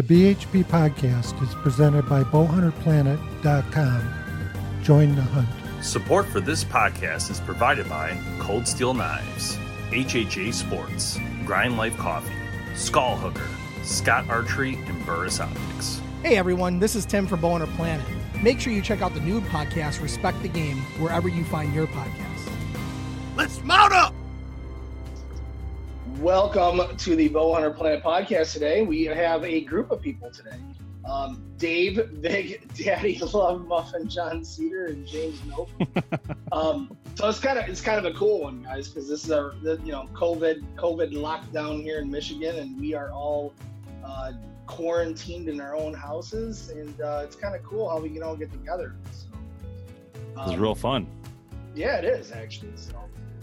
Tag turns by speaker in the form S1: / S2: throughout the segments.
S1: The BHP podcast is presented by bowhunterplanet.com. Join the hunt.
S2: Support for this podcast is provided by Cold Steel Knives, HHA Sports, Grind Life Coffee, Skull Hooker, Scott Archery, and Burris Optics.
S3: Hey everyone, this is Tim from Bowhunter Planet. Make sure you check out the new podcast, Respect the Game, wherever you find your podcast.
S4: Let's mount up!
S5: Welcome to the Bowhunter Planet podcast today. We have a group of people today. Um, Dave, Big Daddy Love Muffin, John Cedar, and James Nope. um, so it's kind of it's kind of a cool one, guys, because this is our the, you know COVID COVID lockdown here in Michigan, and we are all uh, quarantined in our own houses, and uh, it's kind of cool how we can all get together. So,
S2: It was real fun.
S5: yeah, it is actually. So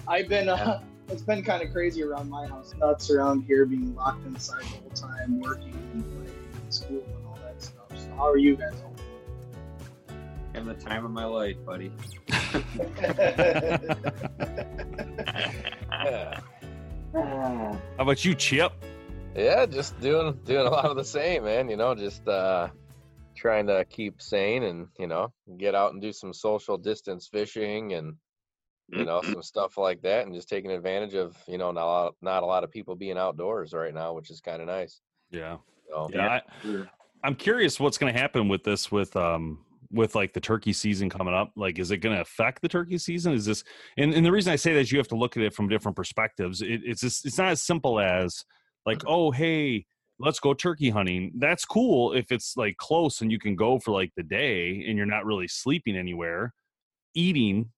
S5: I've been uh, it's been kind of crazy around my house. Nuts around here being locked inside the whole time, working and playing and school and all that stuff. So how are you guys all?
S6: Having the time of my life, buddy.
S2: How about you, Chip?
S7: Yeah, just doing doing a lot of the same, man. You know, just uh trying to keep sane and you know get out and do some social distance fishing and you know some stuff like that, and just taking advantage of you know not a lot, not a lot of people being outdoors right now, which is kind of nice.
S2: Yeah.
S7: So,
S2: Yeah. I, I'm curious what's going to happen with this with um with like the turkey season coming up. Like, is it going to affect the turkey season? Is this and, and the reason I say that is you have to look at it from different perspectives. It, it's just, it's not as simple as like, oh hey, let's go turkey hunting. That's cool if it's like close and you can go for like the day and you're not really sleeping anywhere, eating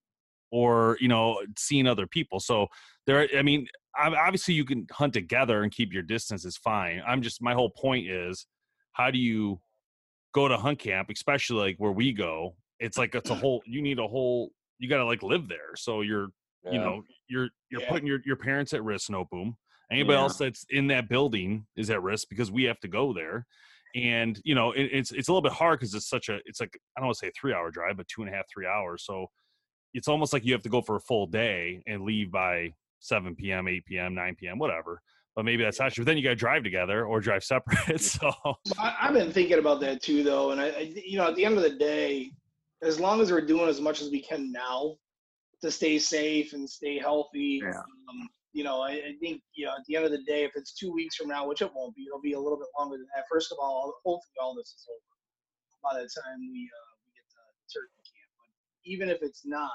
S2: or you know seeing other people. So there, I mean, obviously you can hunt together and keep your distance is fine. I'm just my whole point is how do you go to hunt camp, especially like where we go? It's like it's a whole. You need a whole. You got to like live there, so you're you know you're you're
S5: Yeah.
S2: putting your your parents at risk. No boom. Anybody
S6: Yeah.
S2: else that's in that building is at risk because we have to go there. And you know it, it's it's a little bit hard because it's such a it's like I don't want to say a three hour drive, but two and a half three hours. So it's almost like you have to go for a full day and leave by 7 p.m., 8 p.m., 9 p.m., whatever. But maybe that's not true. But then you got to drive together or drive separate. So
S5: I, I've been thinking about that too, though, and I, I, you know, at the end of the day, as long as we're doing as much as we can now to stay safe and stay healthy,
S6: Yeah.
S5: um, you know, I, I think you know, at the end of the day, if it's two weeks from now, which it won't be, it'll be a little bit longer than that. First of all, hopefully all this is over by the time we uh, we get to turkey even if it's not,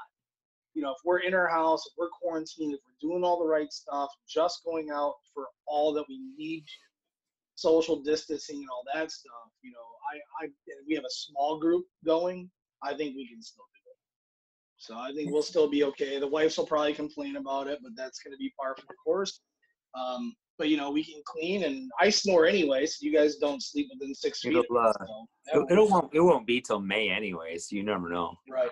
S5: you know, if we're in our house, if we're quarantined, if we're doing all the right stuff, just going out for all that we need to, social distancing and all that stuff, you know, I, I, we have a small group going, I think we can still do it. So I think we'll still be okay. The wives will probably complain about it, but that's going to be par for the course. Um, but you know, we can clean, and I snore anyway, so you guys don't sleep within six feet.
S6: It'll,
S5: me,
S6: uh,
S5: so that
S6: It, it won't. It won't be till May anyway, so you never know.
S5: right.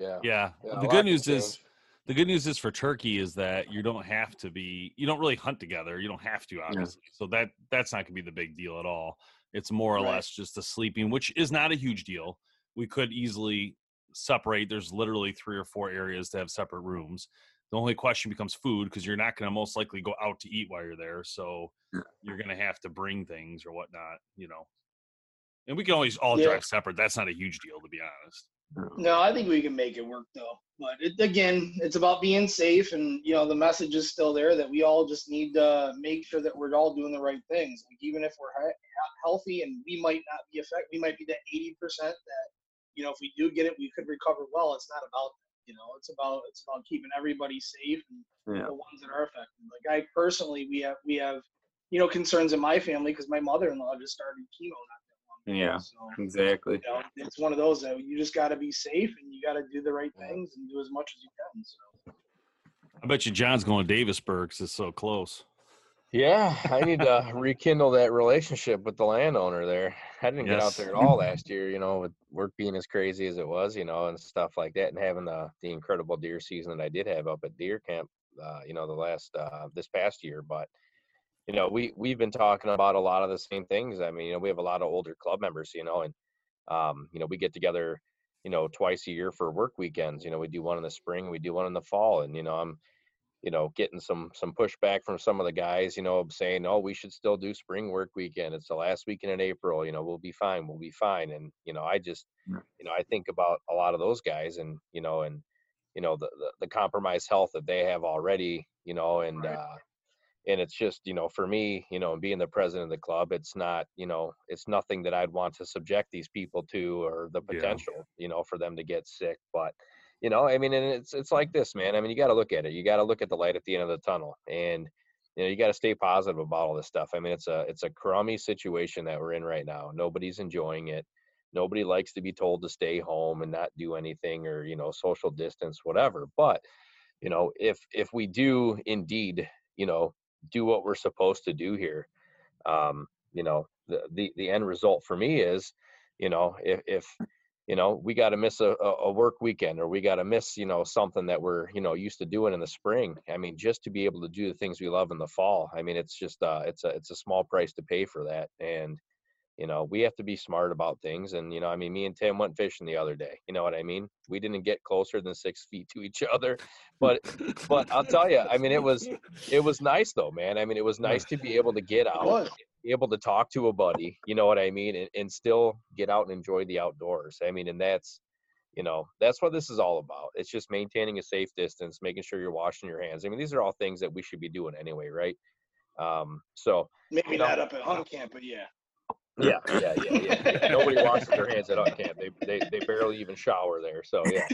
S7: Yeah,
S2: yeah,
S7: Yeah,
S2: the good news is the good news is for turkey is that you don't have to be you don't really hunt together. You don't have to obviously. So that that's not going to be the big deal at all. It's more or
S5: Right.
S2: less just the sleeping, which is not a huge deal. We could easily separate. There's literally three or four areas to have separate rooms. The only question becomes food because you're not going to most likely go out to eat while you're there. So
S6: Yeah.
S2: you're going to have to bring things or whatnot, you know. And we can always all
S5: Yeah.
S2: drive separate. That's not a huge deal, to be honest.
S5: No, I think we can make it work though. But it, again, it's about being safe, and you know the message is still there that we all just need to make sure that we're all doing the right things. Like even if we're he- healthy and we might not be affected, we might be that eighty percent that you know if we do get it, we could recover well. It's not about. You know, it's about it's about keeping everybody safe and
S6: Yeah.
S5: the ones that are affected. Like I personally, we have we have you know concerns in my family because my mother-in-law just started chemo not that long ago.
S6: Yeah.
S5: So
S6: Exactly.
S5: you know, it's one of those that you just got to be safe and you got to do the right things and do as much as you can. So
S2: I bet you John's going to Davisburg 'cause it's so close.
S7: Yeah, I need to rekindle that relationship with the landowner there. I didn't get out there at all last year, you know, with work being as crazy as it was, you know, and stuff like that, and having the the incredible deer season that I did have up at deer camp, uh, you know, the last uh, this past year. But you know, we we've been talking about a lot of the same things. I mean, you know, we have a lot of older club members, you know, and um, you know, we get together, you know, twice a year for work weekends. You know, we do one in the spring, we do one in the fall, and you know, I'm you know, getting some some pushback from some of the guys, you know, saying, "Oh, we should still do spring work weekend. It's the last weekend in April. You know, we'll be fine. We'll be fine." And you know, I just, you know, I think about a lot of those guys, and you know, and you know, the the, the compromised health that they have already, you know, and
S5: Right.
S7: uh, and it's just, you know, for me, you know, being the president of the club, it's not, you know, it's nothing that I'd want to subject these people to or the
S2: Yeah.
S7: potential, you know, for them to get sick, but you know i mean and it's it's like this man i mean you got to look at it you got to look at the light at the end of the tunnel and you know you got to stay positive about all this stuff i mean it's a it's a crummy situation that we're in right now nobody's enjoying it nobody likes to be told to stay home and not do anything or you know social distance whatever but you know if if we do indeed you know do what we're supposed to do here. Um you know the the, the end result for me is you know if if you know we got to miss a, a work weekend or we got to miss you know something that we're you know used to doing in the spring. I mean just to be able to do the things we love in the fall i mean it's just uh it's a it's a small price to pay for that. And you know we have to be smart about things and you know i mean me and tim went fishing the other day you know what i mean we didn't get closer than six feet to each other but but i'll tell you i mean it was it was nice though man i mean it was nice to be able to get out be able to talk to a buddy, you know what I mean, and, and still get out and enjoy the outdoors. I mean, and that's, you know, that's what this is all about. It's just maintaining a safe distance, making sure you're washing your hands. I mean, these are all things that we should be doing anyway, right? Um, so
S5: maybe
S7: You know,
S5: not up at hunt camp, but yeah.
S7: Yeah, yeah, yeah, yeah. yeah. Nobody washes their hands at hunt camp. They, they they barely even shower there. So yeah,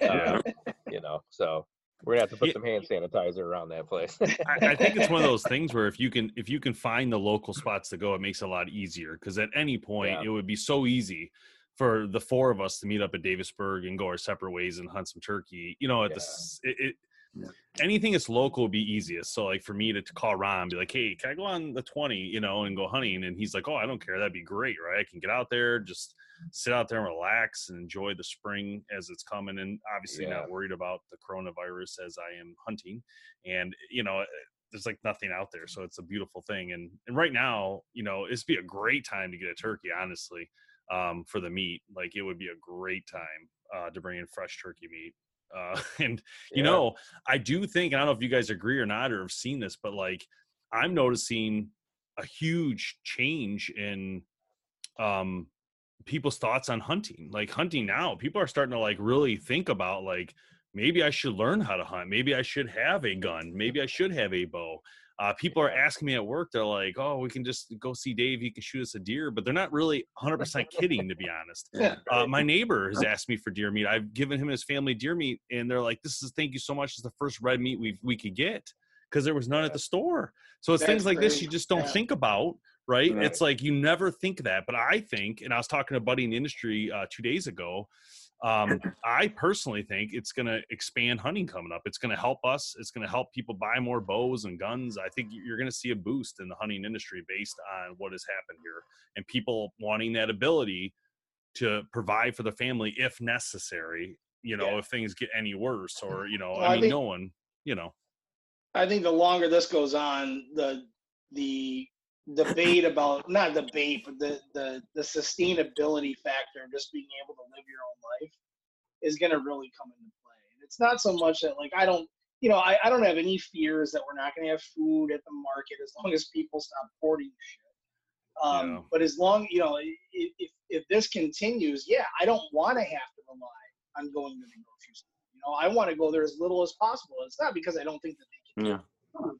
S2: Yeah.
S7: uh, you know, so we're gonna have to put
S2: Yeah.
S7: some hand sanitizer around that place.
S2: I, I think it's one of those things where if you can if you can find the local spots to go, it makes it a lot easier. Because at any point,
S7: Yeah.
S2: it would be so easy for the four of us to meet up at Davisburg and go our separate ways and hunt some turkey. You know, at
S7: Yeah.
S2: this it, it
S6: Yeah.
S2: anything that's local would be easiest. So like for me to, to call Ron, and be like, hey, can I go on the twenty? You know, and go hunting? And he's like, oh, I don't care. That'd be great, right? I can get out there, just sit out there and relax and enjoy the spring as it's coming, and obviously
S7: Yeah.
S2: not worried about the coronavirus as I am hunting. And you know, there's like nothing out there, so it's a beautiful thing. And and right now, you know, it's be a great time to get a turkey, honestly, um, for the meat. Like it would be a great time uh, to bring in fresh turkey meat. Uh, and you
S7: Yeah.
S2: know, I do think, and I don't know if you guys agree or not, or have seen this, but like I'm noticing a huge change in um people's thoughts on hunting. Like hunting now, people are starting to like really think about like maybe I should learn how to hunt. Maybe I should have a gun. Maybe I should have a bow. Uh, people are asking me at work, they're like, "Oh, we can just go see Dave. He can shoot us a deer," but they're not really 100% kidding, to be honest. Uh, my neighbor has asked me for deer meat. I've given him his family deer meat, and they're like, "This is thank you so much. It's the first red meat we we could get because there was none at the store." So it's things
S5: That's
S2: like this you just don't
S5: Yeah.
S2: think about, right?
S6: Right.
S2: It's like you never think that. But I think, and I was talking to a buddy in the industry uh, two days ago. Um, I personally think it's going to expand hunting coming up. It's going to help us. It's going to help people buy more bows and guns. I think you're going to see a boost in the hunting industry based on what has happened here and people wanting that ability to provide for the family if necessary. You know,
S5: Yeah.
S2: if things get any worse, or you know,
S5: Well,
S2: I
S5: I
S2: mean,
S5: think-
S2: no one, you know,
S5: I think the longer this goes on, the the debate about not debate, but the the the sustainability factor of just being able to live your own life is going to really come into play. And it's not so much that like I don't, you know, I, I don't have any fears that we're not going to have food at the market as long as people stop hoarding shit. Um,
S2: Yeah.
S5: But as long, you know, if if this continues, yeah, I don't want to have to rely on going to the grocery store. You know, I want to go there as little as possible. It's not because I don't think that they can.
S8: Yeah.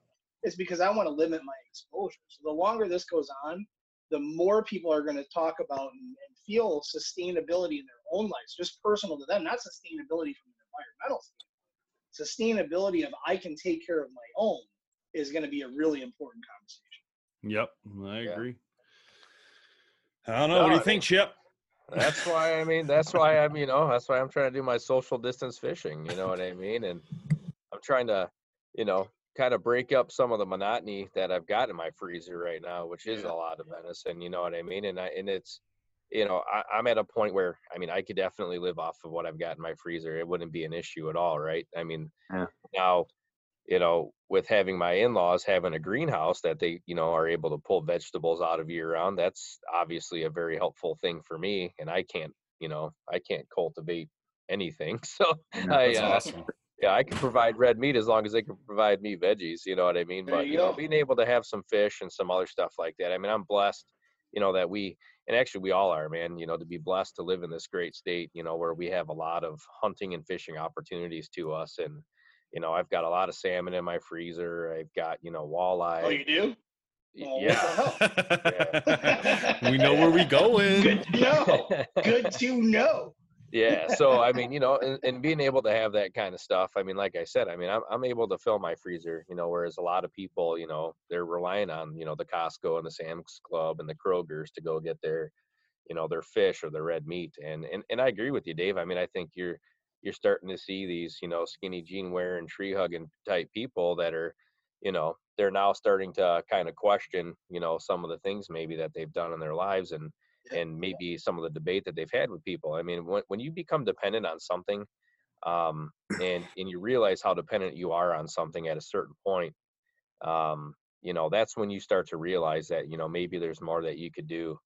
S5: Food. It's because I want to limit my exposure. So the longer this goes on, the more people are going to talk about and, and feel sustainability in their own lives, just personal to them, not sustainability from an environmental standpoint. Sustainability of I can take care of my own is going to be a really important conversation.
S2: Yep, I
S7: Yeah.
S2: agree. I don't know. what do you think, Chip?
S7: That's why I mean that's why I'm you oh, know that's why I'm trying to do my social distance fishing. You know what I mean? And I'm trying to you know kind of break up some of the monotony that I've got in my freezer right now, which is a lot of venison. You know what I mean? And I and it's you know I, I'm at a point where I mean I could definitely live off of what I've got in my freezer. It wouldn't be an issue at all, right? I mean
S8: Yeah.
S7: now you know with having my in-laws having a greenhouse that they you know are able to pull vegetables out of year round that's obviously a very helpful thing for me and i can't you know i can't cultivate anything so i
S2: That's
S7: uh,
S2: awesome.
S7: Yeah i can provide red meat as long as they can provide me veggies you know what i mean
S5: There
S7: but
S5: you
S7: you know being able to have some fish and some other stuff like that i mean i'm blessed you know that we and actually we all are man you know to be blessed to live in this great state you know where we have a lot of hunting and fishing opportunities to us and you know i've got a lot of salmon in my freezer i've got you know oh, walleye
S5: Oh, you do?
S7: Y-
S5: Oh,
S7: yeah
S2: we know where we going.
S5: Good to know. Good to know.
S7: Yeah so i mean you know and, and being able to have that kind of stuff i mean like i said i mean I'm, I'm able to fill my freezer you know whereas a lot of people you know they're relying on you know the costco and the sam's club and the krogers to go get their you know their fish or their red meat and and, and i agree with you dave i mean i think you're you're starting to see these you know skinny jean wearing tree hugging type people that are you know they're now starting to uh, kind of question you know some of the things maybe that they've done in their lives and and maybe some of the debate that they've had with people. I mean, when when you become dependent on something, um, and and you realize how dependent you are on something at a certain point, um, you know, that's when you start to realize that you know maybe there's more that you could do.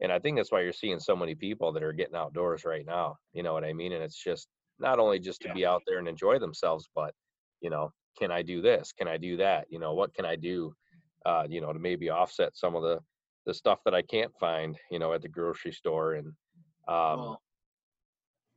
S7: And I think that's why you're seeing so many people that are getting outdoors right now. You know what I mean? And it's just not only just to
S5: Yeah.
S7: be out there and enjoy themselves, but you know, can I do this? Can I do that? You know, what can I do? Uh, you know, to maybe offset some of the the stuff that I can't find, you know, at the grocery store. And um,
S5: Well,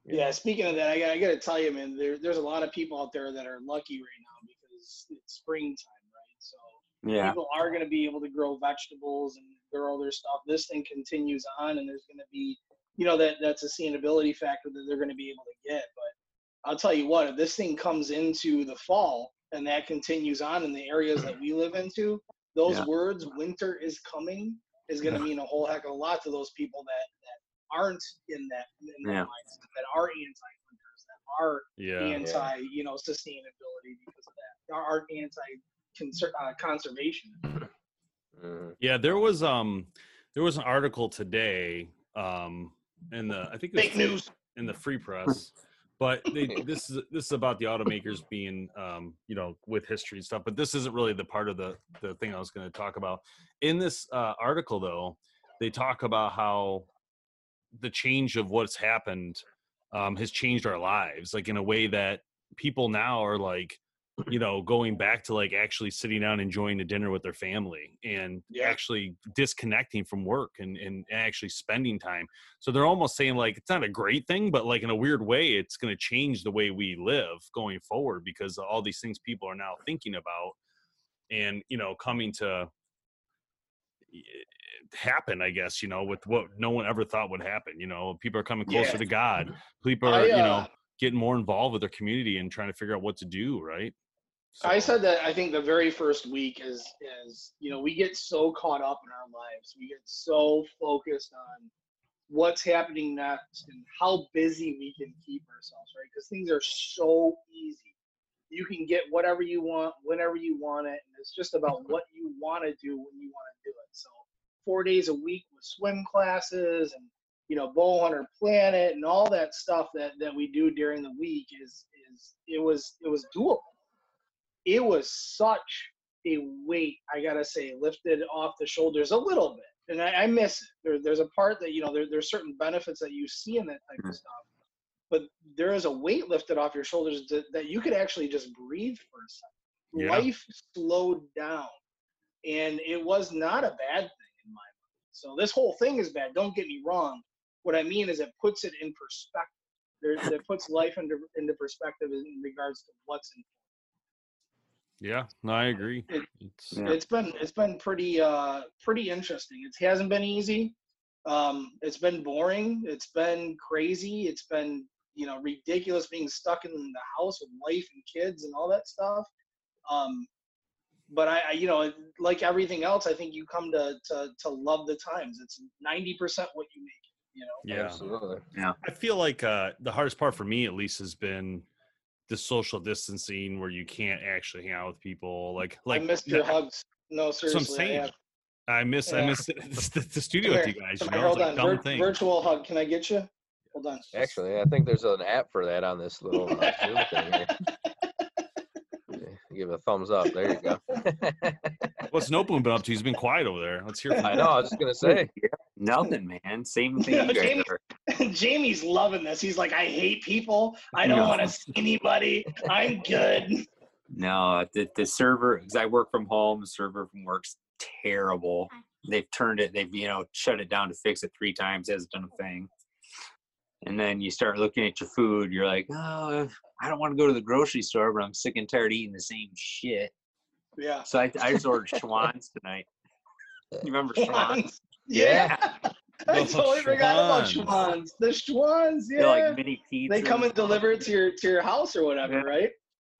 S5: yeah, speaking of that, I got, I got to tell you, man, there, there's a lot of people out there that are lucky right now because it's springtime, right? So
S8: Yeah.
S5: people are going to be able to grow vegetables and grow their stuff. This thing continues on, and there's going to be, you know, that that sustainability factor that they're going to be able to get. But I'll tell you what, if this thing comes into the fall and that continues on in the areas that we live into, those
S8: Yeah.
S5: words "winter is coming" is going to mean a whole heck of a lot to those people that that aren't in that in that
S8: Yeah.
S5: mindset, that are anti-winters, that are
S2: Yeah.
S5: anti, you know, sustainability because of that, are, are anti uh, conservation.
S7: mhm.
S2: Yeah, there was um there was an article today um in the I think it was
S5: Fake news.
S2: in the free press. But they, this is this is about the automakers being um you know with history and stuff, but this isn't really the part of the the thing I was going to talk about. In this uh article though, they talk about how the change of what's happened um has changed our lives like in a way that people now are like you know going back to like actually sitting down enjoying a dinner with their family and
S5: Yeah.
S2: actually disconnecting from work and, and actually spending time so they're almost saying like it's not a great thing but like in a weird way it's going to change the way we live going forward because all these things people are now thinking about and you know coming to happen i guess you know with what no one ever thought would happen you know people are coming closer
S5: Yeah.
S2: to god people
S5: I,
S2: are you
S5: uh,
S2: know getting more involved with their community and trying to figure out what to do right
S5: I said that I think the very first week is is you know we get so caught up in our lives, we get so focused on what's happening next and how busy we can keep ourselves, right? Because things are so easy. You can get whatever you want whenever you want it, and it's just about what you want to do when you want to do it. So four days a week with swim classes and you know bow hunter planet and all that stuff that that we do during the week is is it was it was doable it was such a weight, I gotta say, lifted off the shoulders a little bit. And I, I miss it. There, there's a part that, you know, there, there's certain benefits that you see in that type of mm-hmm. stuff. But there is a weight lifted off your shoulders that, that you could actually just breathe for a second.
S2: Yeah.
S5: Life slowed down. And it was not a bad thing in my mind. So this whole thing is bad. Don't get me wrong. What I mean is it puts it in perspective. There, that puts life into into perspective in regards to what's in.
S2: Yeah, no, I agree.
S5: It-
S2: It's,
S6: Yeah.
S5: It's been it's been pretty uh pretty interesting. It hasn't been easy. Um, it's been boring. It's been crazy. It's been you know ridiculous being stuck in the house with wife and kids and all that stuff. Um, but I, I you know like everything else, I think you come to to to love the times. It's ninety percent what you make. You know.
S2: yeah.
S7: Absolutely. Yeah.
S2: I feel like uh, the hardest part for me, at least, has been the social distancing where you can't actually hang out with people. Like, like
S5: I missed your
S2: I-
S5: hugs. No,
S2: That's what I'm
S5: seriously. I
S2: saying.
S5: have.
S2: I miss I miss the, the studio
S5: Come
S2: with you guys. You know,
S5: hold
S2: like
S5: on.
S2: dumb
S5: Vir-
S2: thing.
S5: virtual hug. Can I get you? Hold on.
S7: Actually, I think there's an app for that on this little uh, Zoom thing here. Yeah, Give it a thumbs up. There you go.
S2: What's Noteboom been up to? He's been quiet over there. Let's hear from
S7: I know. I was just gonna say.
S6: Nothing, man. Same thing
S5: Yeah, Jamie- Jamie's loving this. He's like, I hate people. I don't
S6: No.
S5: want to see anybody. I'm good.
S6: No, the, the server, because I work from home, the server from work's terrible. They've turned it, they've, you know, shut it down to fix it three times, hasn't done a thing. And then you start looking at your food, you're like, oh, I don't want to go to the grocery store, but I'm sick and tired of eating the same shit.
S5: Yeah.
S6: So I, I just ordered schwans tonight. Uh, you remember schwans
S5: Schwan's. Yeah. I totally forgot about
S2: Schwan's.
S5: Schwan's. The Schwans, yeah.
S6: They're like mini pizza.
S5: they come and deliver it to your to your house or whatever,
S6: Yeah.
S5: right?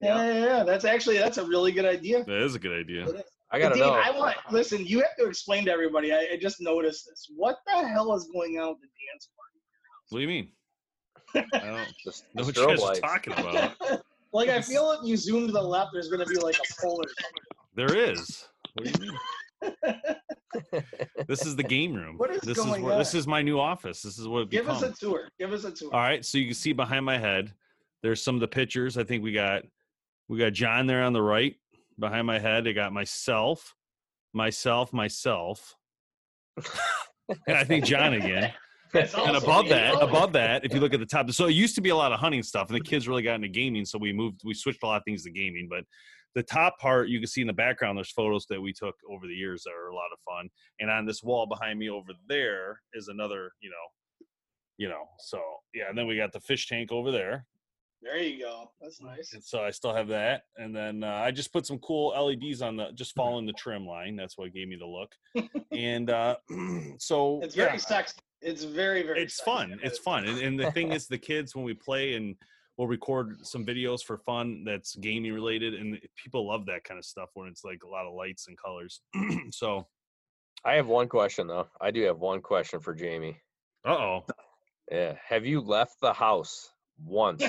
S5: Yeah, yeah, yeah. That's actually that's a really good idea.
S2: That is a good idea.
S7: I gotta
S5: Dave,
S7: know.
S5: I want listen. You have to explain to everybody. I, I just noticed this. What the hell is going on with the dance party?
S2: What do you mean? I don't
S7: Just
S2: know what you guys are talking about.
S5: like I feel if you zoom to the left, there's going to be like a pole or something.
S2: There is. What do you mean? This is the game room.
S5: What is
S2: this
S5: going
S2: is where, this is my new office. This is what it
S5: Give us a tour. Give us a tour.
S2: All right, so you can see behind my head. There's some of the pictures. I think we got we got John there on the right behind my head. I got myself, myself, myself. and I think John again. And above that, above that, if you look at the top, so it used to be a lot of hunting stuff, and the kids really got into gaming, so we moved, we switched a lot of things to gaming. But the top part, you can see in the background, there's photos that we took over the years that are a lot of fun. And on this wall behind me over there is another, you know, you know. So yeah, and then we got the fish tank over there,
S5: There you go. That's nice.
S2: and so I still have that. And then uh, I just put some cool LEDs on the, just following the trim line. That's what gave me the look. and uh, so
S5: It's very
S2: yeah,
S5: sexy. It's very very.
S2: it's
S5: sexy.
S2: fun it's fun and, and the thing is the kids when we play and we'll record some videos for fun that's gaming related and people love that kind of stuff when it's like a lot of lights and colors so
S7: I have one question though. I do have one question for Jamie.
S2: uh-oh
S7: Yeah. Have you left the house once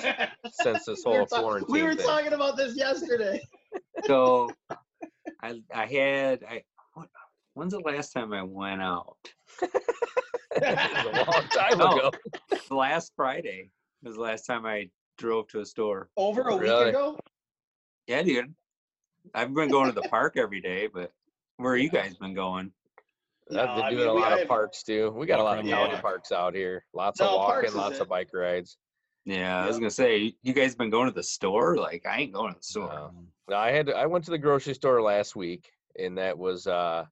S7: since this
S5: We were
S7: whole
S5: ta-
S7: quarantine
S5: We were
S7: thing?
S5: talking about this yesterday.
S6: So I I had I when's the last time I went out?
S7: It was a long time
S6: No.
S7: ago.
S6: Last Friday was the last time I drove to a store.
S5: Over a
S7: Really?
S5: week ago.
S6: Yeah, dude. I've been going to the park every day, but where you guys been going?
S7: I've
S5: No,
S7: been
S5: I
S7: doing
S5: mean,
S7: a
S5: we-
S7: lot
S5: I-
S7: of parks too. We got a lot of county
S5: around.
S7: parks out here. Lots
S5: No,
S7: of walking,
S5: is
S7: lots
S5: it.
S7: of bike rides.
S6: Yeah, I was gonna say you guys been going to the store. Like I ain't going to the store.
S7: No. No, I had to, I went to the grocery store last week, and that was uh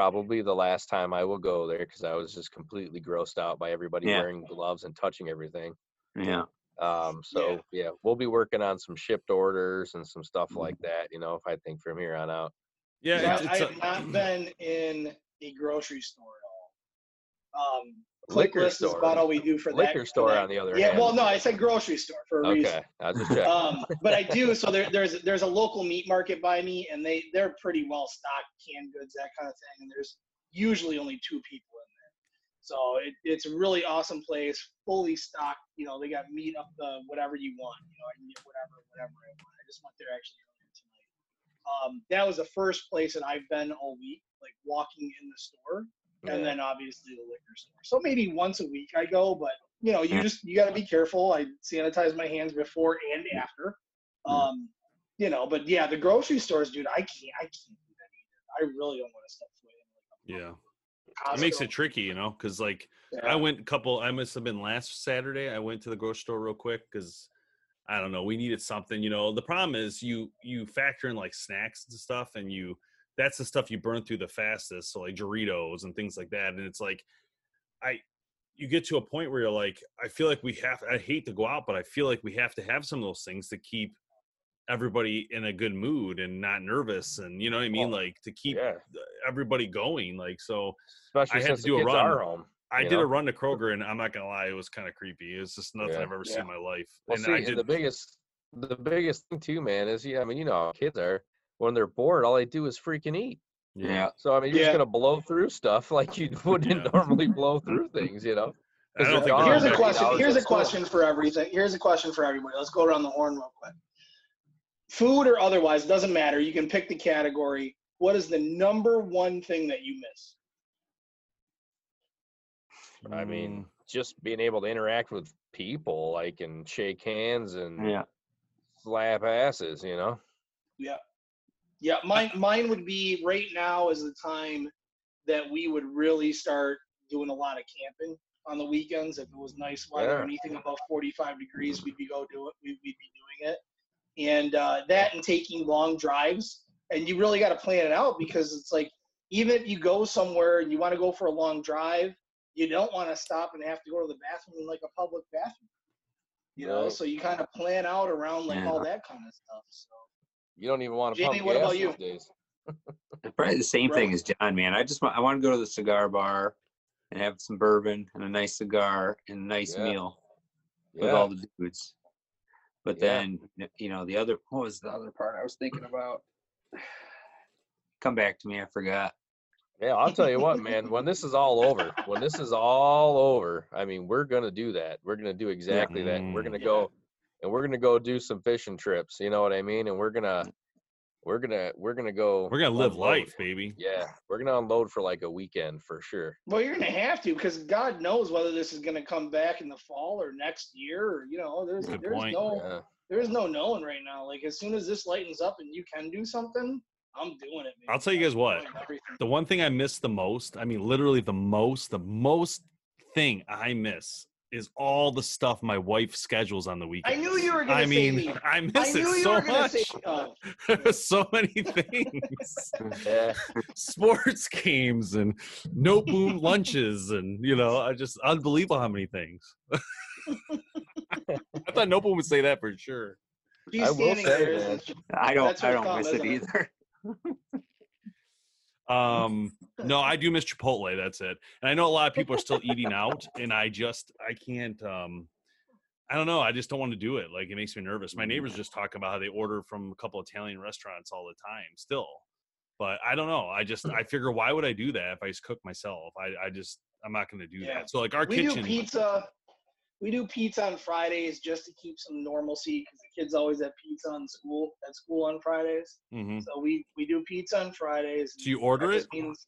S7: probably the last time I will go there because I was just completely grossed out by everybody
S6: Yeah.
S7: wearing gloves and touching everything.
S6: Yeah.
S7: Um, so yeah. we'll be working on some shipped orders and some stuff
S6: Mm-hmm.
S7: like that. You know, if I think from here on out.
S2: yeah
S5: I,
S2: it's,
S5: I
S2: it's
S5: have
S2: a-
S5: not been in a grocery store at all. Um, Click
S7: Liquor
S5: list is
S7: store.
S5: about all we do for that.
S7: Liquor
S5: for
S7: store,
S5: that.
S7: on the other
S5: Yeah,
S7: hand.
S5: well, no, I said grocery store for a reason.
S7: Okay, just checking.
S5: um, but I do. So there, there's there's a local meat market by me, and they they're pretty well stocked, canned goods, that kind of thing. And there's usually only two people in there, so it, it's a really awesome place, fully stocked. You know, they got meat up the whatever you want. You know, I can get whatever whatever I want. I just went there actually tonight. Um, that was the first place that I've been all week, like walking in the store and
S7: Yeah.
S5: then obviously the liquor store. So maybe once a week I go, but you know, you just you got to be careful. I sanitize my hands before and after. Um, you know, but yeah, the grocery stores, dude, I can't, I can't do that either. I really don't want to step foot in.
S2: yeah
S5: Like
S2: it makes it tricky you know because like
S5: Yeah.
S2: I went a couple. I must have been last Saturday. I went to the grocery store real quick because I don't know. We needed something. You know, the problem is you you factor in like snacks and stuff, and you that's the stuff you burn through the fastest. So like Doritos and things like that. And it's like I you get to a point where you're like, I feel like we have. I hate to go out, but I feel like we have to have some of those things to keep everybody in a good mood and not nervous, and you know what I mean,
S7: Well,
S2: like to keep
S7: yeah.
S2: everybody going. Like so,
S7: Especially
S2: I had to do a run.
S7: home.
S2: I
S7: you
S2: did a run to Kroger, and I'm not gonna lie, it was kind of creepy. It's just nothing
S7: Yeah.
S2: I've ever seen in my life.
S7: Well,
S2: and
S7: see,
S2: I did
S7: the biggest, the biggest thing too, man, is yeah. I mean, you know, kids are when they're bored, all they do is freaking eat.
S6: Yeah.
S7: So I mean, you're
S5: Yeah.
S7: just gonna blow through stuff like you wouldn't
S2: Yeah.
S7: normally blow through things, you know.
S2: I don't think
S5: Here's a question. Here's a
S7: school.
S5: question for everything. Here's a question for everybody. Let's go around the horn real quick. Food or otherwise doesn't matter. You can pick the category. What is the number one thing that you miss?
S7: I mean,
S2: Mm,
S7: just being able to interact with people, like and shake hands and
S6: Yeah.
S7: slap asses, you know.
S5: Yeah. Yeah, mine mine would be right now is the time that we would really start doing a lot of camping on the weekends. If it was nice weather,
S7: Yeah.
S5: anything above 45 degrees, we'd be go do it. We'd, we'd be doing it. And uh, that and taking long drives. And you really got to plan it out because it's like even if you go somewhere and you want to go for a long drive, you don't want to stop and have to go to the bathroom in like a public bathroom. You know,
S7: Right.
S5: so you kind of plan out around like
S6: Yeah.
S5: all that kind of stuff. So
S7: You don't even want to
S5: Jamie,
S7: pump
S5: what
S7: gas
S5: about you?
S7: these days.
S6: Probably the same thing as John, man. I just want I want to go to the cigar bar and have some bourbon and a nice cigar and a nice
S7: Yeah.
S6: meal with
S7: Yeah.
S6: all the dudes. But
S7: Yeah.
S6: then you know the other what was the other part I was thinking about? Come back to me, I forgot.
S7: Yeah, I'll tell you what, man. When this is all over, when this is all over, I mean, we're gonna do that. We're gonna do exactly that. We're gonna
S5: Yeah.
S7: go, and we're gonna go do some fishing trips. You know what I mean? And we're gonna, mm. we're gonna, we're gonna go.
S2: we're gonna live
S7: unload.
S2: life, baby.
S7: Yeah, we're gonna unload for like a weekend for sure.
S5: Well, you're gonna have to because God knows whether this is gonna come back in the fall or next year, or you know, there's
S2: Good
S5: there's
S2: point.
S5: no
S7: Yeah.
S5: there's no knowing right now. Like as soon as this lightens up and you can do something, I'm doing it. Man.
S2: I'll tell you guys what. The one thing I miss the most, I mean, literally the most, the most thing I miss is all the stuff my wife schedules on the
S5: weekend.
S2: I
S5: knew you were gonna
S2: I
S5: say
S2: mean,
S5: me.
S2: I
S5: I
S2: miss
S5: knew
S2: it so much.
S5: say. Oh,
S2: so many things.
S7: Yeah.
S2: Sports games and no boom lunches and you know, I just unbelievable how many things. I thought Noteboom would say that for sure.
S5: she's
S7: I will say,
S5: there.
S7: man,
S5: isn't she?
S6: I don't I don't miss it? either.
S2: Um, no, I do miss Chipotle. That's it. And I know a lot of people are still eating out, and I just I can't. Um, I don't know. I just don't want to do it. Like it makes me nervous. My neighbors just talk about how they order from a couple Italian restaurants all the time still, but I don't know. I just I figure why would I do that if I just cook myself? I I just I'm not going to do
S5: Yeah.
S2: that. So like our
S5: we
S2: kitchen.
S5: do pizza. We do pizza on Fridays just to keep some normalcy because the kids always have pizza on school at school on Fridays.
S2: Mhm.
S5: So we we do pizza on Fridays.
S2: Do you order it?
S5: means-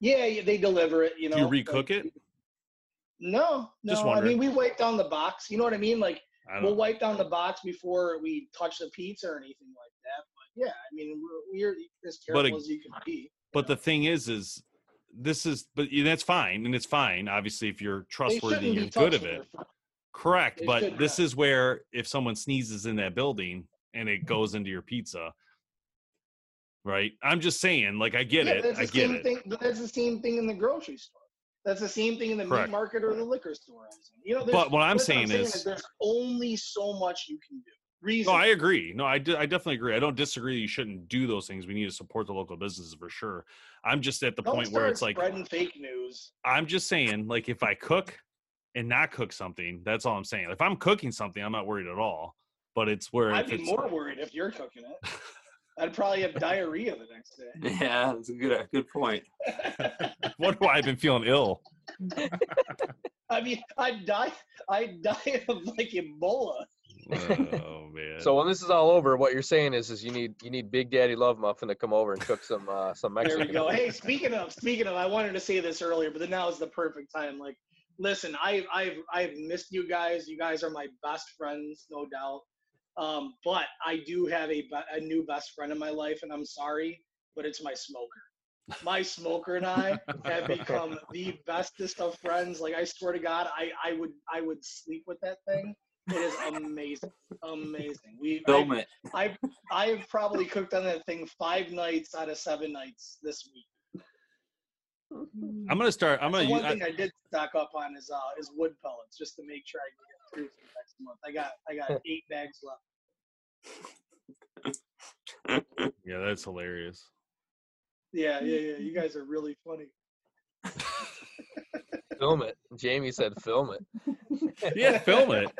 S5: yeah, they deliver it. You know.
S2: Do you
S5: like,
S2: recook it?
S5: No, no.
S2: Just
S5: I mean, we wipe down the box. You know what I mean? Like
S2: I
S5: we'll wipe down the box before we touch the pizza or anything like that. But yeah, I mean, we're, we're as
S2: But
S5: careful
S2: a-
S5: as you can be.
S2: But the thing is, is this is but that's fine and it's fine. Obviously, if you're trustworthy, you're good of it. Correct,
S5: They
S2: but this is where if someone sneezes in that building and it mm-hmm. goes into your pizza, right? I'm just saying, like I get
S5: yeah,
S2: it,
S5: That's
S2: I
S5: the
S2: get
S5: same
S2: it.
S5: thing. That's the same thing in the grocery store. That's the same thing in the
S2: Correct.
S5: meat market or the liquor store. You know,
S2: But what I'm
S5: that's
S2: saying is-
S5: there's only so much you can do. Reason.
S2: No, I agree. No, I, de- I definitely agree. I don't disagree. You shouldn't do those things. We need to support the local businesses for sure. I'm just at the
S5: Don't
S2: point where it's like
S5: spreading fake news.
S2: I'm just saying, like if I cook and not cook something, that's all I'm saying. If I'm cooking something, I'm not worried at all. But it's where
S5: I'd
S2: if
S5: be
S2: it's
S5: more worried if you're cooking it. I'd probably have diarrhea the next day.
S6: Yeah, that's a good a good point.
S2: what do I've been feeling ill?
S5: I mean, I'd die. I'd die of like Ebola.
S2: Oh man.
S7: So when this is all over, what you're saying is, is you need you need Big Daddy Love Muffin to come over and cook some uh, some
S5: There
S7: Mexican.
S5: we go. Hey, speaking of, speaking of, I wanted to say this earlier, but then now is the perfect time. Like, listen, I've I've, I've missed you guys. You guys are my best friends, no doubt. Um, but I do have a, a new best friend in my life, and I'm sorry, but it's my smoker. My smoker and I have become the bestest of friends. Like, I swear to God, I, I would, I would sleep with that thing. It is amazing, amazing. We, I,
S6: Film it.
S5: I've I've probably cooked on that thing five nights out of seven nights this week.
S2: I'm gonna start. I'm gonna.
S5: one
S2: use-
S5: thing I did stock up on is uh is wood pellets just to make sure I can get through for the next month. I got I got eight bags left.
S2: yeah, that's hilarious.
S5: Yeah, yeah, yeah. You guys are really funny.
S7: Film it. Jamie said film it.
S2: Yeah, film it.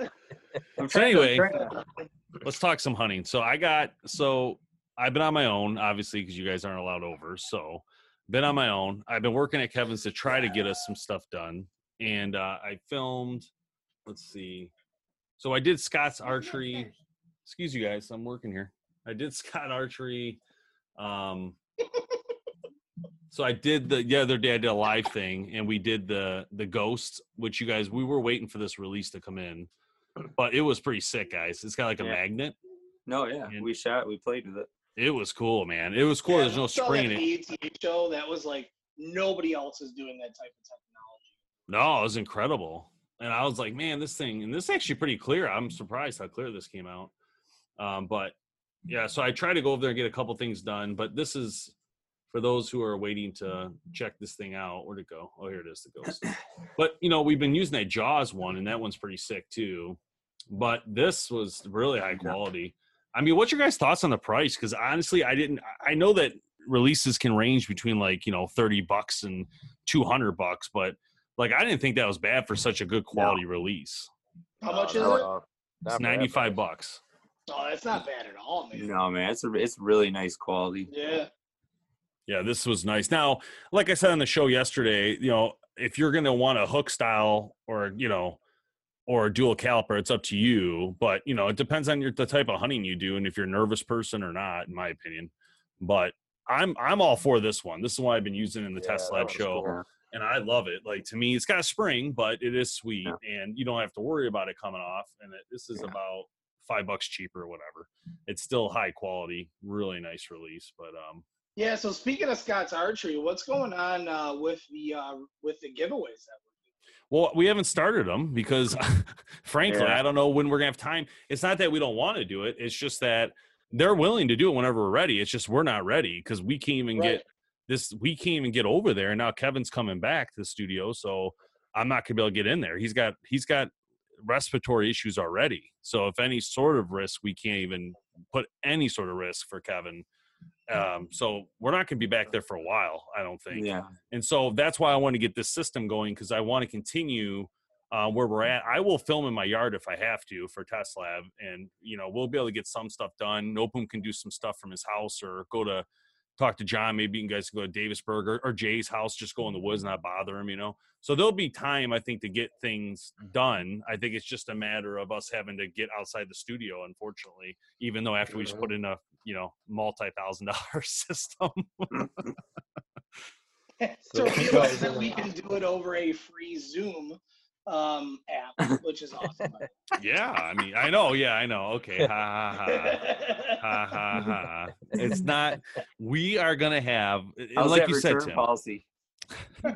S2: So anyway, let's talk some hunting. So I got so I've been on my own, obviously, because you guys aren't allowed over. So been on my own. I've been working at Kevin's to try to get us some stuff done, and uh, I filmed. Let's see. So I did Scott's archery. Excuse you guys, I'm working here. I did Scott archery. Um, so I did the the other day. I did a live thing, and we did the the ghost, which you guys we were waiting for this release to come in, but it was pretty sick, guys. It's got like a
S6: Yeah.
S2: magnet.
S6: No, yeah,
S2: And-
S6: we shot, we played with it.
S2: It was cool, man. It was cool.
S5: Yeah,
S2: There's no spring
S5: that. Show that was like nobody else is doing that type of technology.
S2: No, it was incredible. And I was like, man, this thing, and this is actually pretty clear. I'm surprised how clear this came out. Um, but yeah, so I tried to go over there and get a couple things done. But this is for those who are waiting to check this thing out. Where'd it go? Oh, here it is. The ghost. but you know, we've been using that Jaws one, and that one's pretty sick too. But this was really high quality. I mean, what's your guys' thoughts on the price? Because honestly, I didn't. I know that releases can range between like you know thirty bucks and two hundred bucks, but like I didn't think that was bad for such a good quality release.
S5: How
S7: Uh,
S5: much is
S7: no,
S5: it?
S7: no,
S2: It's ninety five bucks.
S5: Oh, that's not bad at all, man.
S6: No, man, it's a, it's really nice quality.
S5: Yeah.
S2: Yeah, this was nice. Now, like I said on the show yesterday, you know, if you're going to want a hook style or, you know, or a dual caliper, it's up to you. But, you know, it depends on your, the type of hunting you do and if you're a nervous person or not, in my opinion. But I'm I'm all for this one. This is why I've been using in the
S7: Yeah,
S2: test lab show.
S7: cool.
S2: And I love it. Like to me, it's got a spring, but it is sweet, and you don't have to worry about it coming off. And it, this is about five bucks cheaper or whatever. It's still high quality, really nice release. But um,
S5: Yeah. So speaking of Scott's archery, what's going on uh, with the uh, with the giveaways that we're
S2: Well, we haven't started them because, hmm. frankly,
S6: Yeah.
S2: I don't know when we're gonna have time. It's not that we don't want to do it; it's just that they're willing to do it whenever we're ready. It's just we're not ready because we can't even
S5: Right.
S2: get this. We can't even get over there. And now Kevin's coming back to the studio, so I'm not gonna be able to get in there. He's got he's got respiratory issues already. So if any sort of risk, we can't even put any sort of risk for Kevin. Um, so we're not going to be back there for a while, I don't think.
S6: Yeah,
S2: And so that's why I want to get this system going because I want to continue uh, where we're at. I will film in my yard if I have to for test lab, and you know we'll be able to get some stuff done. Noteboom can do some stuff from his house or go to talk to John. Maybe you guys can go to Davisburg or, or Jay's house, just go in the woods, mm-hmm. not bother him. You know, so there'll be time I think to get things mm-hmm. done. I think it's just a matter of us having to get outside the studio. Unfortunately, even though after we just put in a you know multi thousand dollar system.
S5: so
S7: So you
S5: realize
S7: guys
S5: that we can do it over a free Zoom um, app, which is awesome.
S2: Yeah, I mean, I know. Yeah, I know. Okay, ha ha ha, ha ha ha. It's not. We are gonna have,
S6: how's
S2: like you said, Tim.
S6: policy?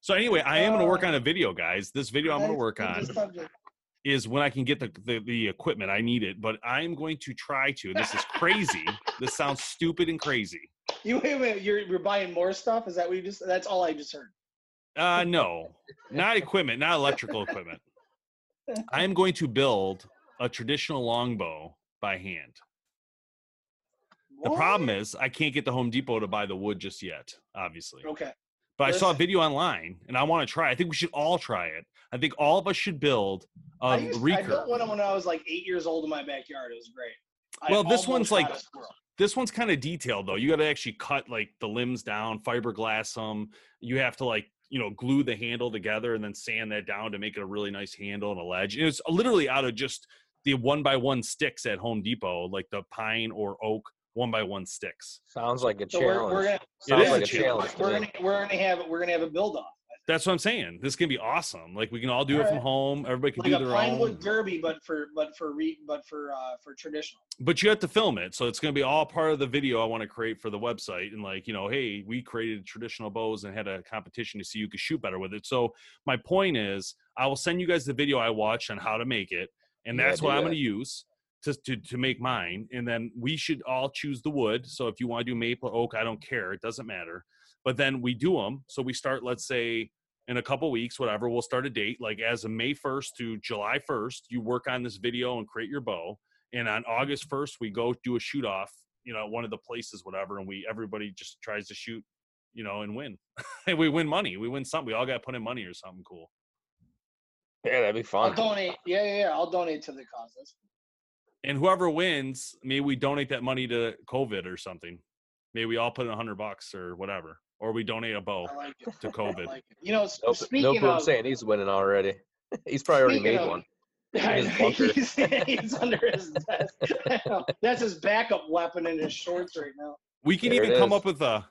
S2: so anyway, I am gonna work on a video, guys. This video I'm gonna work on is when I can get the, the the equipment I need it. But I'm going to try to. This is crazy. this sounds stupid and crazy.
S5: You wait a minute. You're you're buying more stuff? Is that what you just? That's all I just heard.
S2: Uh, no, not equipment, not electrical equipment. I am going to build a traditional longbow by hand. The problem is I can't get the Home Depot to buy the wood just yet, obviously.
S5: Okay.
S2: But I saw a video online and I want to try. I think we should all try it. I think all of us should build a
S5: I, used, I
S2: recurve.
S5: built one when I was like eight years old in my backyard. It was great. I
S2: Well, this one's like- This one's kind of detailed though. You got to actually cut like the limbs down, fiberglass them. You have to like you know glue the handle together and then sand that down to make it a really nice handle and a ledge. And it's uh, literally out of just the one by one sticks at Home Depot, like the pine or oak one by one sticks.
S7: Sounds like a
S5: So we're,
S7: challenge.
S5: we're gonna
S7: Sounds
S2: is
S7: like
S2: a
S7: a
S2: challenge.
S7: challenge.
S5: we're gonna we're gonna have we're gonna have a build off.
S2: That's what I'm saying. This can be awesome. Like we can all do it from
S5: Alright.
S2: home. Everybody can
S5: Like
S2: do
S5: a
S2: their
S5: pine wood
S2: own.
S5: derby, but for but for re, but for uh for traditional.
S2: But you have to film it, so it's going to be all part of the video I want to create for the website. And like you know, hey, we created traditional bows and had a competition to see who could shoot better with it. So my point is, I will send you guys the video I watched on how to make it, and that's
S7: do
S2: what I'm going to use. to, to to make mine, and then we should all choose the wood. So if you want to do maple oak, I don't care; it doesn't matter. But then we do them. So we start, let's say, in a couple weeks, whatever. We'll start a date like as of May first to July first. You work on this video and create your bow, and on August first, we go do a shoot off. You know, one of the places, whatever, and we everybody just tries to shoot, you know, and win. and we win money. We win something. We all got to put in money or something cool.
S7: Yeah, that'd be
S5: I'll
S7: fun.
S5: donate. Yeah, yeah, yeah. I'll donate to the causes.
S2: And whoever wins, maybe we donate that money to COVID or something. Maybe we all put in a hundred bucks or whatever, or we donate a bow
S5: like
S2: to COVID.
S5: like. You know, s-
S7: No, no
S5: speaking
S7: boom
S5: of,
S7: saying he's winning already. He's probably already made
S5: of-
S7: one.
S5: I
S7: his
S5: know,
S7: bunker.
S5: he's, he's under his desk. That's his backup weapon in his shorts right now.
S2: We can
S7: There
S2: even come up with a.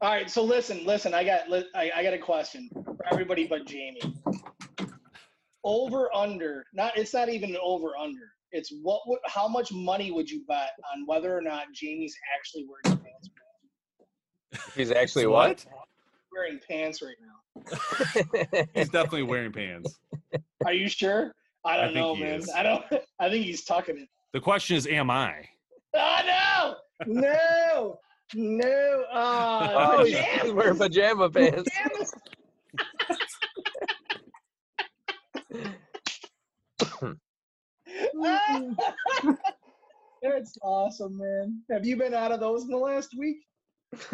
S5: All right, so listen, listen. I got, I, I got a question for everybody but Jamie. Over under, not. It's not even an over under. It's what? How much money would you bet on whether or not Jamie's actually wearing pants?
S7: He's actually what?
S5: Wearing pants right now.
S2: He's definitely wearing pants.
S5: Are you sure? I
S2: I
S5: don't
S2: think
S5: know, man.
S2: is.
S5: I don't. I think he's tucking it.
S2: The question is, am I?
S5: Oh no! No! No! Uh,
S7: Oh, he's, he's wearing pajama pants.
S5: pajamas. That's awesome, man. Have you been out of those in the last week?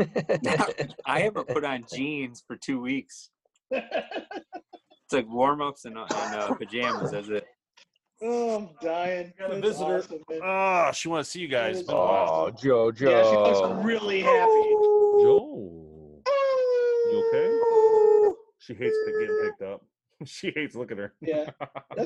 S6: I haven't put on jeans for two weeks. It's like warm ups and, uh, and uh, pajamas. That's it.
S5: oh, I'm dying.
S2: got a visitor.
S5: awesome.
S2: Oh, she wants to see you guys.
S5: That
S2: It's
S5: is
S2: been a while.
S7: oh, JoJo.
S5: Yeah, she looks really happy.
S2: Joe, you okay? She hates getting picked up. She hates looking at her.
S5: Yeah.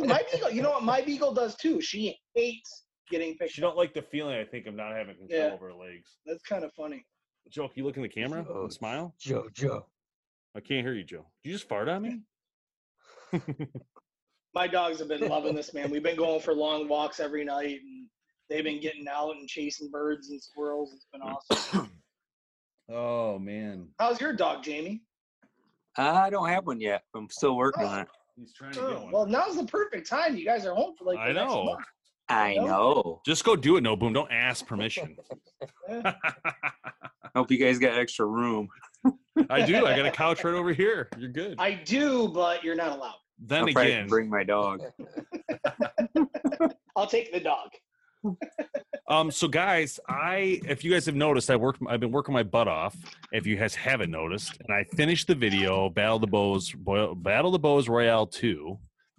S5: My beagle. You know what my beagle does too? She hates getting picked
S2: She
S5: up.
S2: don't like the feeling. I think of not having control
S5: Yeah.
S2: over her legs.
S5: That's kind of funny.
S2: Joe, can you look in the camera
S7: Oh,
S2: and smile?
S7: JoJo.
S2: I can't hear you, Joe. Did you just fart on me?
S5: My dogs have been loving this, man. We've been going for long walks every night, and they've been getting out and chasing birds and squirrels. It's been awesome.
S2: oh man,
S5: How's your dog, Jamie?
S6: I don't have one yet. I'm still working oh. on it.
S2: he's trying to get
S5: Oh,
S2: one.
S5: well, now's the perfect time. You guys are home for like the
S2: I
S5: next
S2: know.
S5: month.
S6: I
S5: No?
S6: know.
S2: Just go do it, no boom. Don't ask permission.
S5: Yeah.
S6: Hope you guys got extra room.
S2: I do. I got a couch right over here. You're good.
S5: I do, but you're not allowed.
S2: then
S6: I'll
S2: again,
S6: bring my dog.
S5: I'll take the dog.
S2: um, so guys, I if you guys have noticed, I worked. I've been working my butt off. If you guys haven't noticed, and I finished the video, Battle the Bows, Battle the Bows Royale Two.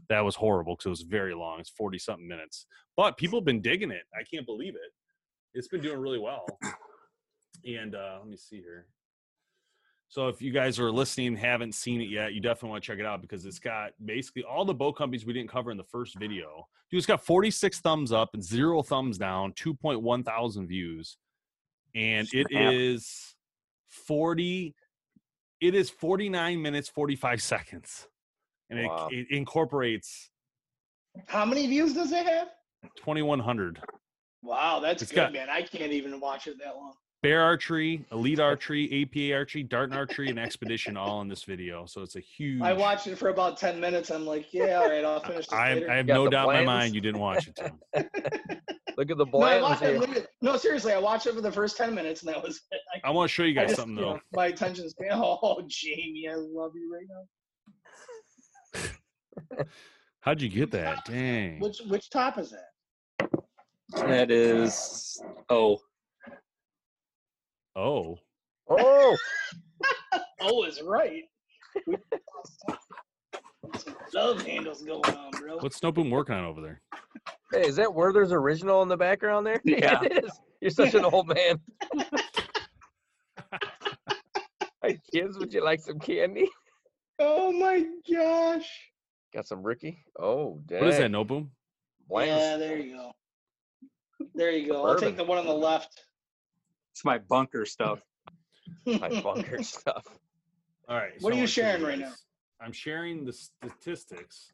S2: That was horrible because it was very long. It's forty something minutes, but people have been digging it. I can't believe it. It's been doing really well. And uh, let me see here. So if you guys are listening haven't seen it yet, you definitely want to check it out because it's got basically all the boat companies we didn't cover in the first video. Dude, it's got 46 thumbs up and zero thumbs down, 2.1 thousand views. And it is 40, it is 49 minutes, 45 seconds. And it,
S7: Wow.
S2: it incorporates
S5: How many views does it have?
S2: 2100
S5: Wow, that's
S2: It's
S5: good,
S2: got-
S5: man. I can't even watch it that long.
S2: bear archery, elite archery, APA archery, Darton archery, and expedition all in this video. So it's a huge.
S5: I watched it for about ten minutes. I'm like, yeah, all right, I'll finish this
S2: I,
S5: later.
S2: I have no
S7: the
S2: doubt in my mind you didn't watch it,
S7: Look at the
S5: no, watched it. No, seriously, I watched it for the first ten minutes, and that was it. I,
S2: I want to show you
S5: I
S2: guys
S5: just,
S2: something
S5: you know,
S2: though.
S5: my attention span. Oh, Jamie, I love you right now.
S2: How'd you get that? Dang.
S5: Which which top is that?
S6: That is oh
S2: Oh,
S7: Oh,
S5: Oh, is right. We- love handles going on, bro.
S2: what's Noteboom working on over there?
S7: hey, is that Werther's original in the background there?
S6: Yeah.
S7: it is. You're such an old man. hey, kids, would you like some candy?
S5: Oh my gosh.
S7: Got some Ricky? Oh, dang.
S2: What is that, Noteboom?
S7: Blands.
S5: Yeah, there you go. There you go. I'll take the one on the left.
S6: it's my bunker stuff.
S7: My bunker stuff.
S2: All right.
S5: What are you sharing right now?
S2: I'm sharing the statistics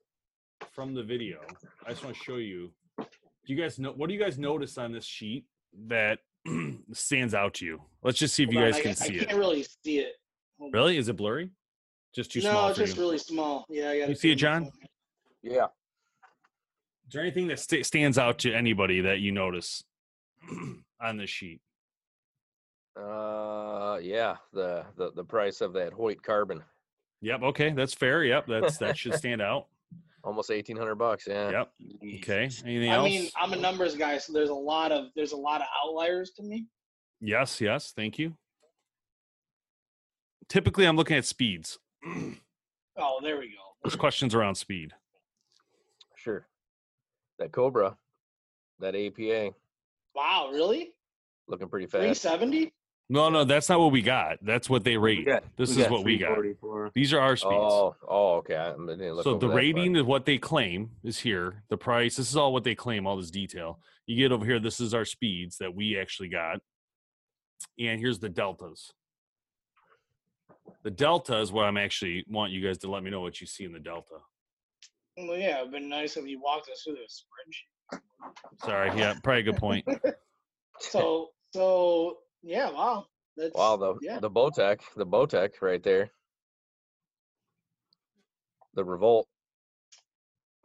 S2: from the video. I just want to show you. Do you guys know what do you guys notice on this sheet that stands out to you? Let's just see if you
S5: Hold on,
S2: guys
S5: I,
S2: can
S5: I
S2: see
S5: can't
S2: it.
S5: really see it. Hold.
S2: Really? Is it blurry? Just too
S5: no,
S2: small
S5: it's just
S2: you.
S5: really small. Yeah, I got.
S2: You see it, John?
S7: Yeah.
S2: Is there anything that st- stands out to anybody that you notice on this sheet?
S7: Uh, yeah, the the the price of that Hoyt carbon,
S2: Yep. Okay, that's fair. Yep, that's that should stand out.
S7: almost eighteen hundred bucks. Yeah.
S2: Yep. Okay. Anything
S5: I
S2: else?
S5: I mean, I'm a numbers guy, so there's a lot of there's a lot of outliers to me.
S2: yes. Yes. Thank you. Typically, I'm looking at speeds.
S5: Oh, there we go.
S2: There's questions around speed.
S7: Sure. That Cobra, that APA,
S5: Wow, really?
S7: looking pretty fast.
S5: seventy?
S2: No, no, that's not what we got. That's what they rate.
S6: got-
S2: this is what we got. These are our speeds.
S7: Oh, oh, okay. I didn't look
S2: so the
S7: that far.
S2: rating is what they claim is here. The price. This is all what they claim. All this detail. You get over here. This is our speeds that we actually got. And here's the deltas. The delta is what I'm actually want you guys to let me know what you see in the delta.
S5: Well, yeah, it'd been nice if you walked us through this spreadsheet.
S2: Sorry. Yeah, probably a good point.
S5: So, so yeah, wow. That's
S7: Wow, the
S5: yeah.
S7: the Bowtech, the Bowtech right there. The Revolt,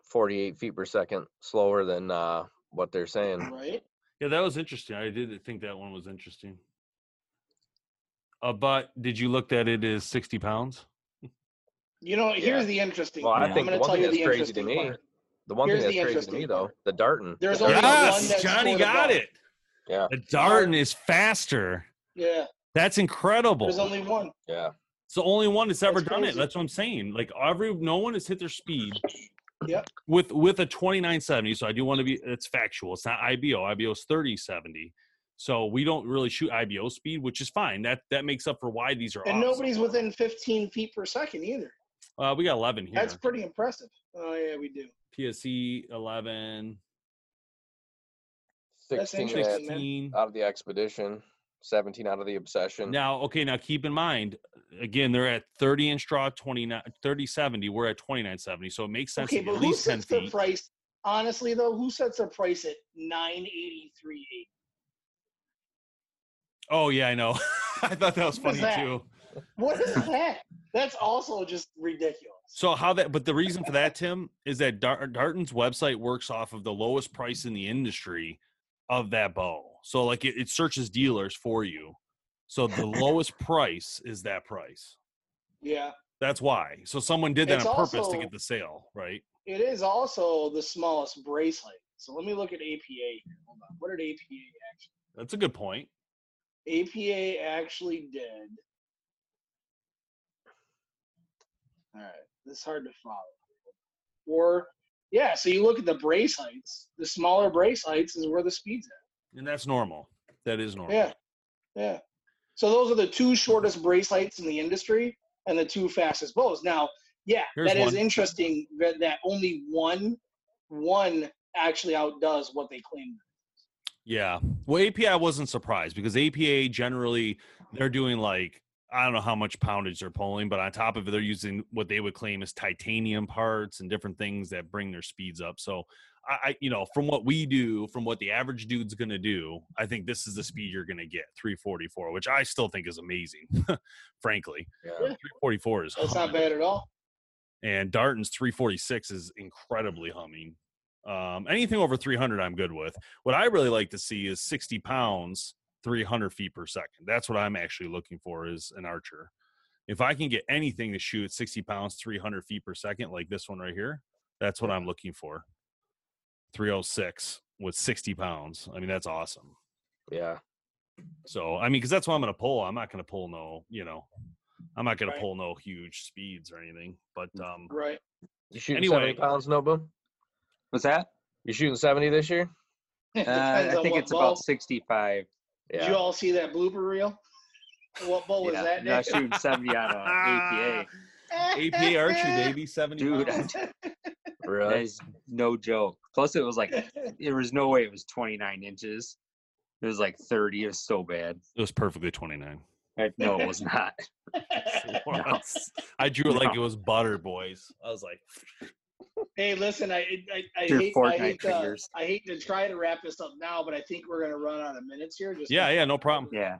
S7: 48 feet per second slower than uh, what they're saying.
S5: right.
S2: Yeah, that was interesting. I did think that one was interesting. Uh, but did you look that it is 60 pounds?
S5: You know,
S7: Yeah.
S5: here's the interesting.
S7: Well, I think
S5: I'm
S7: the
S5: going to
S7: one
S5: tell
S7: thing
S5: you
S7: that's
S5: the
S7: crazy to
S5: interesting
S7: me,
S5: part.
S7: the one
S5: Here's
S7: thing that's crazy to me
S5: interesting
S7: though, the Darton.
S5: There's
S7: the
S5: only
S7: Darton-
S5: one
S2: Yes,
S5: that's
S2: Johnny got it.
S7: Yeah,
S2: The Darton is faster.
S5: Yeah,
S2: That's incredible.
S5: there's only one.
S7: yeah.
S2: It's the only one that's ever
S5: That's
S2: done it. That's what I'm saying. Like every no one has hit their speed.
S5: Yep.
S2: With with a 2970. So I do want to be it's factual. It's not IBO. IBO is 3070. So we don't really shoot IBO speed, which is fine. That that makes up for why these are
S5: And
S2: off
S5: nobody's within 15 feet per second either.
S2: Uh, we got 11 here.
S5: That's pretty impressive. Oh yeah, we do.
S2: PSC 11,
S7: 16
S2: 16.
S7: out of the expedition, 17 out of the obsession.
S2: Now, okay, now keep in mind, again, they're at 30 inch draw, 29, 3070. We're at 2970. So it makes sense
S5: Okay,
S2: to
S5: but
S2: at
S5: who
S2: least 10
S5: sets the
S2: feet.
S5: price? Honestly, though, who sets the price at 983.8?
S2: Oh, yeah, I know. I thought that was funny
S5: that?
S2: too.
S5: What is that? That's also just ridiculous.
S2: So how that? But the reason for that, Tim, is that Dar- Darton's website works off of the lowest price in the industry of that bow. So like it, it searches dealers for you. So the lowest price is that price.
S5: Yeah,
S2: That's why. So someone did that
S5: It's
S2: on purpose to get the sale, right?
S5: it is also the smallest brace height. So let me look at APA here. Hold on. What did APA actually?
S2: That's a good point.
S5: APA actually did. All right, this is hard to follow. Or yeah, so you look at the brace heights. The smaller brace heights is where the speed's at.
S2: And that's normal. That is normal.
S5: Yeah, yeah. So those are the two shortest brace heights in the industry and the two fastest bows. Now, yeah,
S2: Here's
S5: that is
S2: one.
S5: interesting that, that only one one actually outdoes what they claim.
S2: Yeah. Well, API wasn't surprised because APA generally they're doing like I don't know how much poundage they're pulling, but on top of it, they're using what they would claim as titanium parts and different things that bring their speeds up. So I, you know, from what we do, from what the average dude's gonna do, I think this is the speed you're gonna get, 344, which I still think is amazing, frankly.
S7: Yeah.
S2: 344 is
S5: That's not bad at all.
S2: and Darton's 346 is incredibly humming. Um, anything over 300, I'm good with. What I really like to see is 60 pounds, 300 feet per second. That's what I'm actually looking for as an archer. If I can get anything to shoot 60 pounds, 300 feet per second, like this one right here, that's what I'm looking for. 306 with 60 pounds. I mean, that's awesome.
S7: Yeah.
S2: So, I mean, because that's what I'm going to pull. I'm not going to pull no, you know, I'm not going
S5: Right.
S2: to pull no huge speeds or anything. But um,
S5: Right.
S7: You shooting
S2: Anyway.
S7: 70 pounds, Nobu?
S6: What's that?
S7: You're shooting 70 this year?
S6: Uh, I think it's
S5: bow.
S6: about 65.
S5: Did you all see that blooper reel? What bow was
S6: yeah,
S5: that?
S6: not
S5: Nick?
S6: shooting 70 on a APA.
S2: APA archery, baby, 70
S6: Dude,
S2: pounds.
S7: Really?
S6: is no joke. Plus, it was like, there was no way it was 29 inches. It was like 30. It was so bad.
S2: It was perfectly 29.
S6: I, no, it was not. No.
S2: I drew it like
S6: No.
S2: it was butter, boys. I was like,
S5: Hey, listen, I I, I, hate, I, hate uh,
S6: to.
S5: I hate to try to wrap this up now, but I think we're gonna run out of minutes here. Just
S2: yeah, yeah, no problem.
S6: Yeah.